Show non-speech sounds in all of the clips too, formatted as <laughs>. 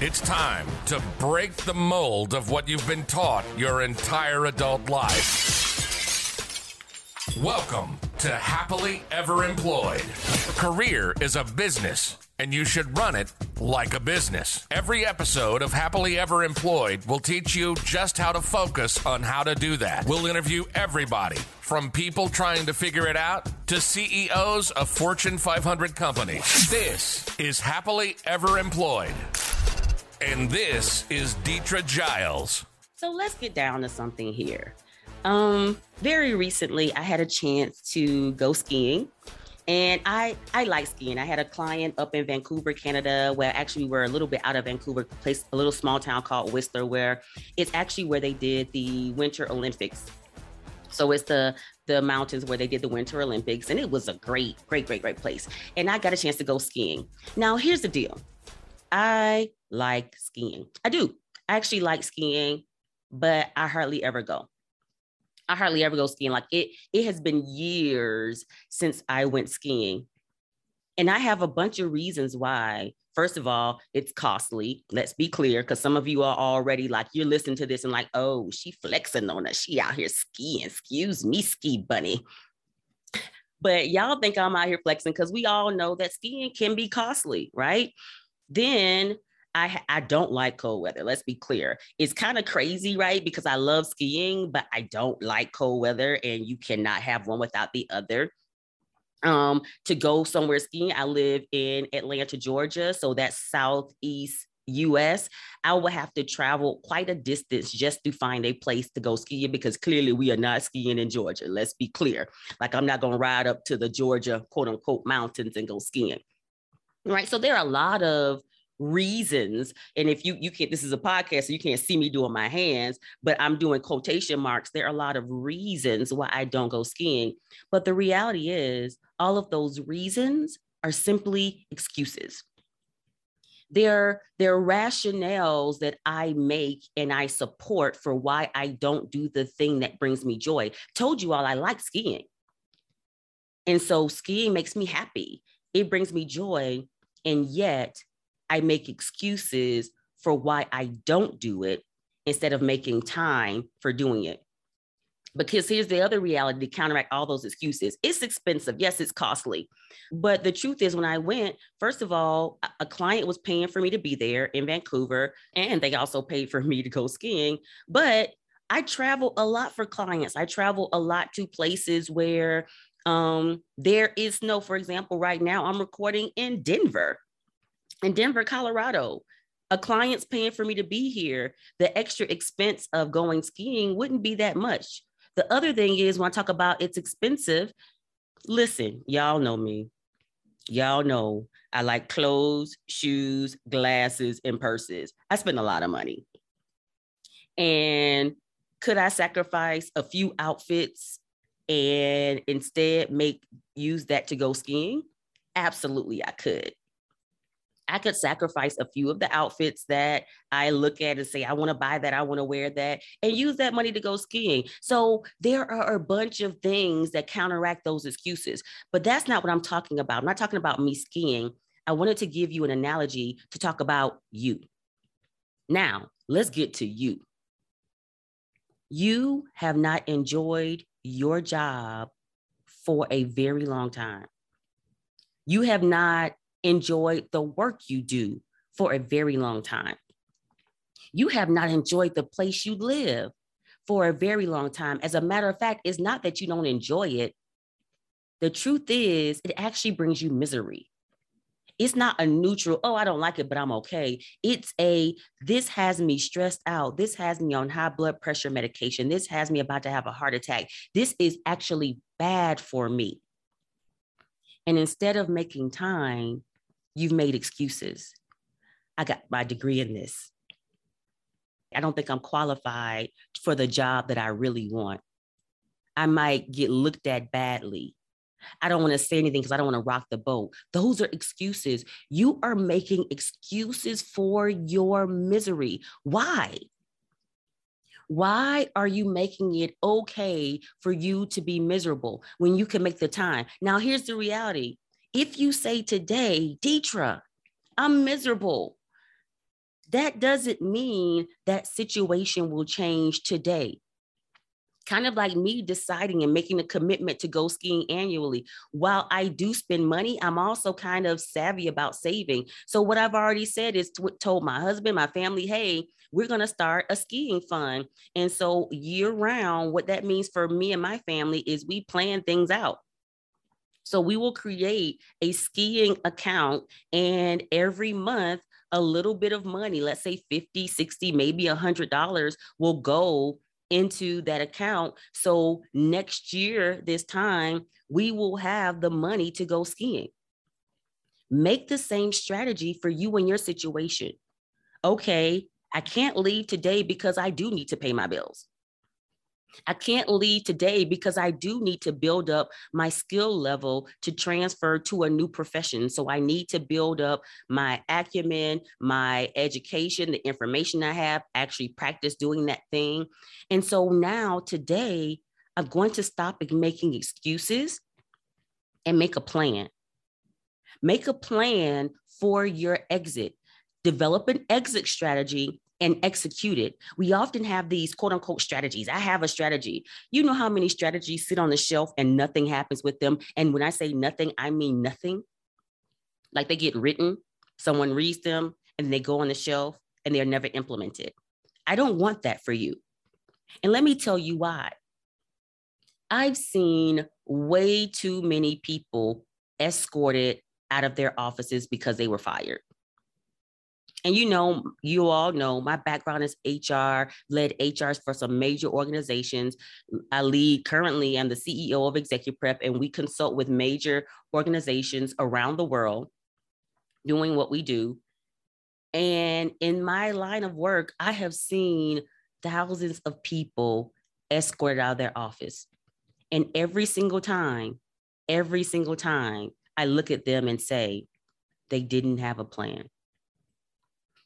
It's time to break the mold of what you've been taught your entire adult life. Welcome to Happily Ever Employed. Career is a business, and you should run it like a business. Every episode of Happily Ever Employed will teach you just how to focus on how to do that. We'll interview everybody from people trying to figure it out to CEOs of Fortune 500 companies. This is Happily Ever Employed. And this is Deetra Giles. So let's get down to something here. Um, very recently, I had a chance to go skiing. And I I like skiing. I had a client up in Vancouver, Canada, where actually we were a little bit out of Vancouver, place a little small town called Whistler, where it's actually where they did the Winter Olympics. So it's the the mountains where they did the Winter Olympics, and it was a great, great, great, great place. And I got a chance to go skiing. Now here's the deal: I like skiing. I do. I actually like skiing, but I hardly ever go. I hardly ever go skiing. Like it, it has been years since I went skiing. And I have a bunch of reasons why. First of all, it's costly. Let's be clear, because some of you are already like, you're listening to this and like, oh, she flexing on us. She out here skiing. Excuse me, ski bunny. But y'all think I'm out here flexing because we all know that skiing can be costly, right? Then I I don't like cold weather. Let's be clear. It's kind of crazy, right? Because I love skiing, but I don't like cold weather, and you cannot have one without the other. Um, to go somewhere skiing, I live in Atlanta, Georgia, so that's southeast US. I will have to travel quite a distance just to find a place to go skiing because clearly we are not skiing in Georgia. Let's be clear. Like I'm not going to ride up to the Georgia quote unquote mountains and go skiing. Right. So there are a lot of reasons. And if you you can't this is a podcast so you can't see me doing my hands but i'm doing quotation marks. There are a lot of reasons why i don't go skiing. But the reality is all of those reasons are simply excuses. They're they're rationales that i make and i support for why i don't do the thing that brings me joy. Told you all i like skiing. And so skiing makes me happy it brings me joy and yet I make excuses for why I don't do it instead of making time for doing it. Because here's the other reality to counteract all those excuses. It's expensive. Yes, it's costly. But the truth is, when I went, first of all, a client was paying for me to be there in Vancouver, and they also paid for <laughs> me to go skiing. But I travel a lot for clients. I travel a lot to places where um, there is no, for example, right now I'm recording in Denver in Denver, Colorado. A client's paying for me to be here. The extra expense of going skiing wouldn't be that much. The other thing is when I talk about it's expensive, listen, y'all know me. Y'all know I like clothes, shoes, glasses, and purses. I spend a lot of money. And could I sacrifice a few outfits and instead make use that to go skiing? Absolutely, I could. I could sacrifice a few of the outfits that I look at and say, I want to buy that, I want to wear that, and use that money to go skiing. So there are a bunch of things that counteract those excuses. But that's not what I'm talking about. I'm not talking about me skiing. I wanted to give you an analogy to talk about you. Now, let's get to you. You have not enjoyed your job for a very long time. You have not enjoyed the work you do for a very long time. You have not enjoyed the place you live for a very long time. As a matter of fact, it's not that you don't enjoy it. The truth is, it actually brings you misery. It's not a neutral, oh, I don't like it, but I'm okay. It's a, this has me stressed out. This has me on high blood pressure medication. This has me about to have a heart attack. This is actually bad for me. And instead of making time you've made excuses. I got my degree in this. I don't think I'm qualified for the job that I really want. I might get looked at badly. I don't want to say anything because I don't want to rock the boat. Those are excuses. You are making excuses for your misery. Why? Why are you making it okay for you to be miserable when you can make the time? Now, here's the reality if you say today, Deetra, I'm miserable, that doesn't mean that situation will change today kind of like me deciding and making a commitment to go skiing annually. While I do spend money, I'm also kind of savvy about saving. So what I've already said is t- told my husband, my family, hey, we're going to start a skiing fund. And so year round, what that means for me and my family is we plan things out. So we will create a skiing account and every month a little bit of money, let's say 50, 60, maybe a $100 will go into that account. So next year, this time, we will have the money to go skiing. Make the same strategy for you and your situation. Okay, I can't leave today because I do need to pay my bills. I can't leave today because I do need to build up my skill level to transfer to a new profession. So I need to build up my acumen, my education, the information I have, actually practice doing that thing. And so now today, I'm going to stop making excuses and make a plan. Make a plan for your exit. Develop an exit strategy and execute it. We often have these quote unquote strategies. I have a strategy. You know how many strategies sit on the shelf and nothing happens with them? And when I say nothing, I mean nothing. Like they get written, someone reads them, and they go on the shelf and they're never implemented. I don't want that for you. And let me tell you why. I've seen way too many people escorted out of their offices because they were fired and you know, you all know my background is HR, led HRs for some major organizations. I lead currently, I'm the CEO of ExecuPrep, and we consult with major organizations around the world doing what we do. And in my line of work, I have seen thousands of people escorted out of their office. And every single time, every single time, I look at them and say, they didn't have a plan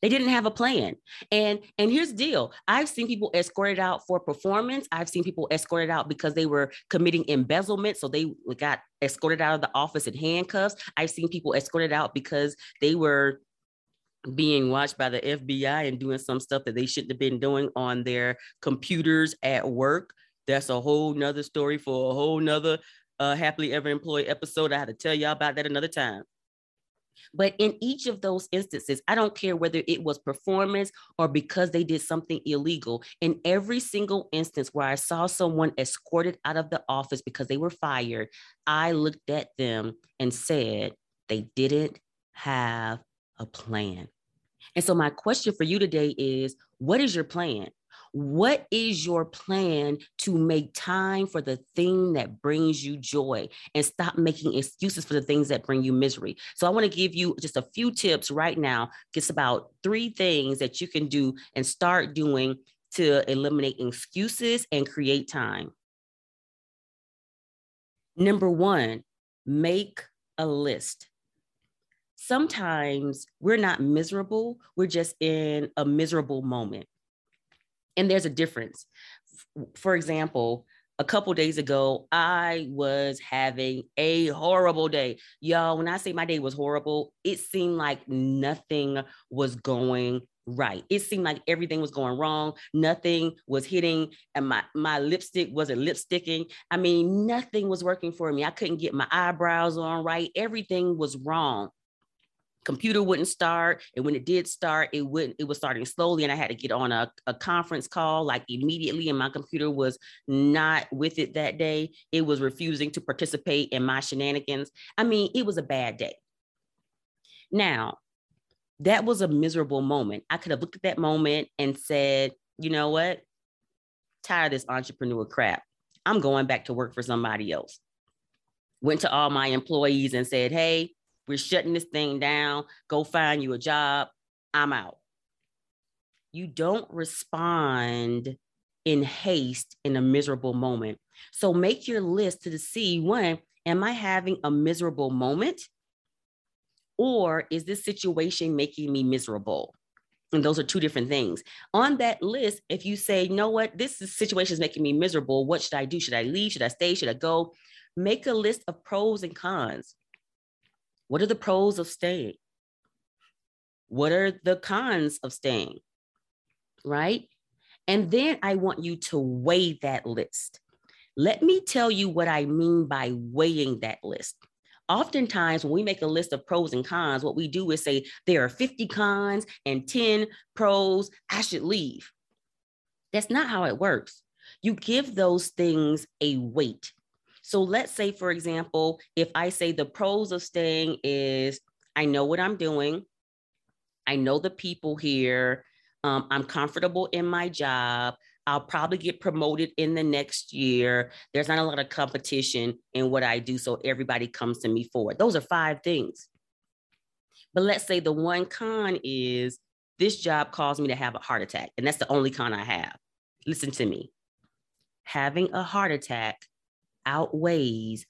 they didn't have a plan. And and here's the deal. I've seen people escorted out for performance. I've seen people escorted out because they were committing embezzlement. So they got escorted out of the office in handcuffs. I've seen people escorted out because they were being watched by the FBI and doing some stuff that they shouldn't have been doing on their computers at work. That's a whole nother story for a whole nother uh, happily ever employed episode. I had to tell y'all about that another time. But in each of those instances, I don't care whether it was performance or because they did something illegal. In every single instance where I saw someone escorted out of the office because they were fired, I looked at them and said they didn't have a plan. And so, my question for you today is what is your plan? What is your plan to make time for the thing that brings you joy and stop making excuses for the things that bring you misery? So, I want to give you just a few tips right now. just about three things that you can do and start doing to eliminate excuses and create time. Number one, make a list. Sometimes we're not miserable, we're just in a miserable moment and there's a difference. For example, a couple days ago, I was having a horrible day. Y'all, when I say my day was horrible, it seemed like nothing was going right. It seemed like everything was going wrong. Nothing was hitting, and my my lipstick wasn't lipsticking. I mean, nothing was working for me. I couldn't get my eyebrows on right. Everything was wrong computer wouldn't start and when it did start it wouldn't it was starting slowly and i had to get on a, a conference call like immediately and my computer was not with it that day. It was refusing to participate in my shenanigans. I mean it was a bad day. Now that was a miserable moment. I could have looked at that moment and said you know what? Tired of this entrepreneur crap. I'm going back to work for somebody else. Went to all my employees and said hey we're shutting this thing down. Go find you a job. I'm out. You don't respond in haste in a miserable moment. So make your list to see one, am I having a miserable moment? Or is this situation making me miserable? And those are two different things. On that list, if you say, you know what, this situation is making me miserable, what should I do? Should I leave? Should I stay? Should I go? Make a list of pros and cons. What are the pros of staying? What are the cons of staying? Right? And then I want you to weigh that list. Let me tell you what I mean by weighing that list. Oftentimes, when we make a list of pros and cons, what we do is say there are 50 cons and 10 pros, I should leave. That's not how it works. You give those things a weight. So let's say, for example, if I say the pros of staying is I know what I'm doing, I know the people here, um, I'm comfortable in my job. I'll probably get promoted in the next year. There's not a lot of competition in what I do, so everybody comes to me for it. Those are five things. But let's say the one con is this job caused me to have a heart attack, and that's the only con I have. Listen to me. Having a heart attack outweighs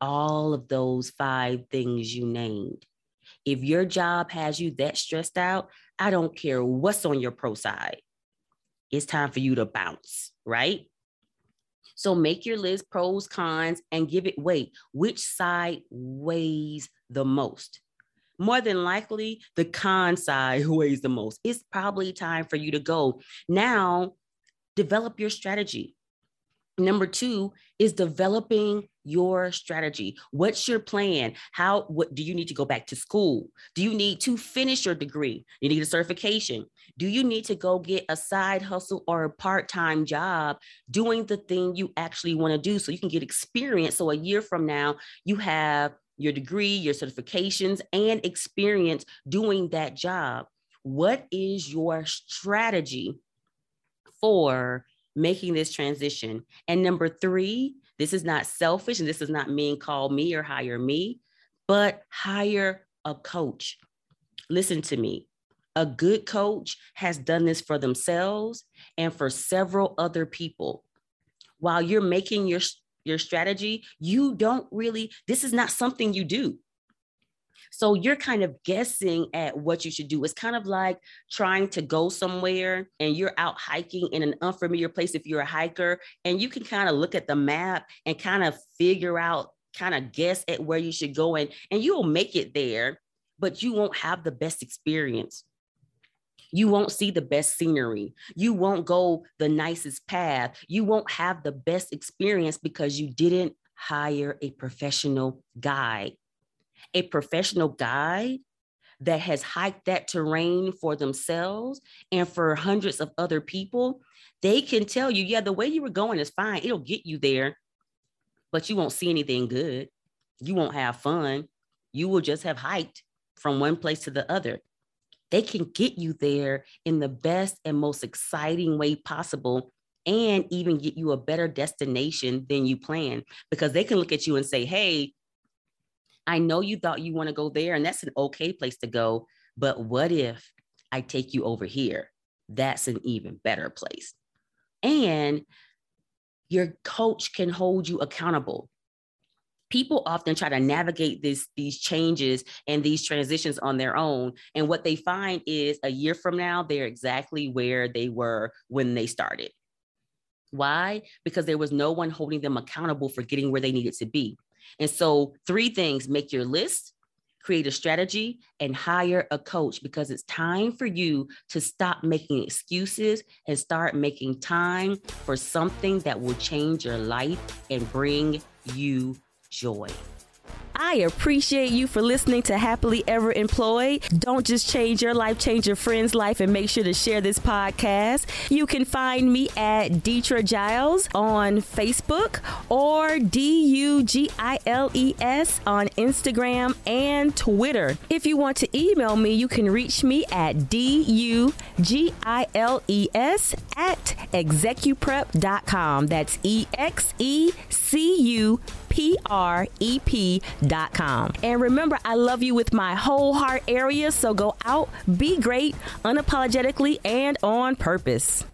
all of those five things you named. If your job has you that stressed out, I don't care what's on your pro side. It's time for you to bounce, right? So make your list pros, cons, and give it weight. Which side weighs the most? More than likely, the con side <laughs> weighs the most. It's probably time for you to go. Now, develop your strategy. Number two is developing your strategy. What's your plan? How what do you need to go back to school? Do you need to finish your degree? You need a certification. Do you need to go get a side hustle or a part-time job doing the thing you actually want to do so you can get experience so a year from now you have your degree, your certifications and experience doing that job. What is your strategy for making this transition. And number three, this is not selfish and this is not mean call me or hire me, but hire a coach. Listen to me. A good coach has done this for themselves and for several other people. While you're making your your strategy, you don't really this is not something you do. So you're kind of guessing at what you should do. It's kind of like trying to go somewhere and you're out hiking in an unfamiliar place if you're a hiker, and you can kind of look at the map and kind of figure out, kind of guess at where you should go, and, and you'll make it there, but you won't have the best experience. You won't see the best scenery. You won't go the nicest path. You won't have the best experience because you didn't hire a professional guide a professional guide that has hiked that terrain for themselves and for hundreds of other people, they can tell you, yeah, the way you were going is fine. It'll get you there, but you won't see anything good. You won't have fun. You will just have hiked from one place to the other. They can get you there in the best and most exciting way possible and even get you a better destination than you planned because they can look at you and say, hey, I know you thought you want to go there, and that's an okay place to go. But what if I take you over here? That's an even better place. And your coach can hold you accountable. People often try to navigate this, these changes and these transitions on their own. And what they find is a year from now, they're exactly where they were when they started. Why? Because there was no one holding them accountable for getting where they needed to be. And so, three things make your list, create a strategy, and hire a coach because it's time for you to stop making excuses and start making time for something that will change your life and bring you joy. I appreciate you for listening to Happily Ever Employed. Don't just change your life, change your friend's life, and make sure to share this podcast. You can find me at Deetra Giles on Facebook or D U G I L E S on Instagram and Twitter. If you want to email me, you can reach me at D U G I L E S at execuprep.com. That's E X E C U P R E P com. And remember, I love you with my whole heart area, so go out, be great, unapologetically, and on purpose.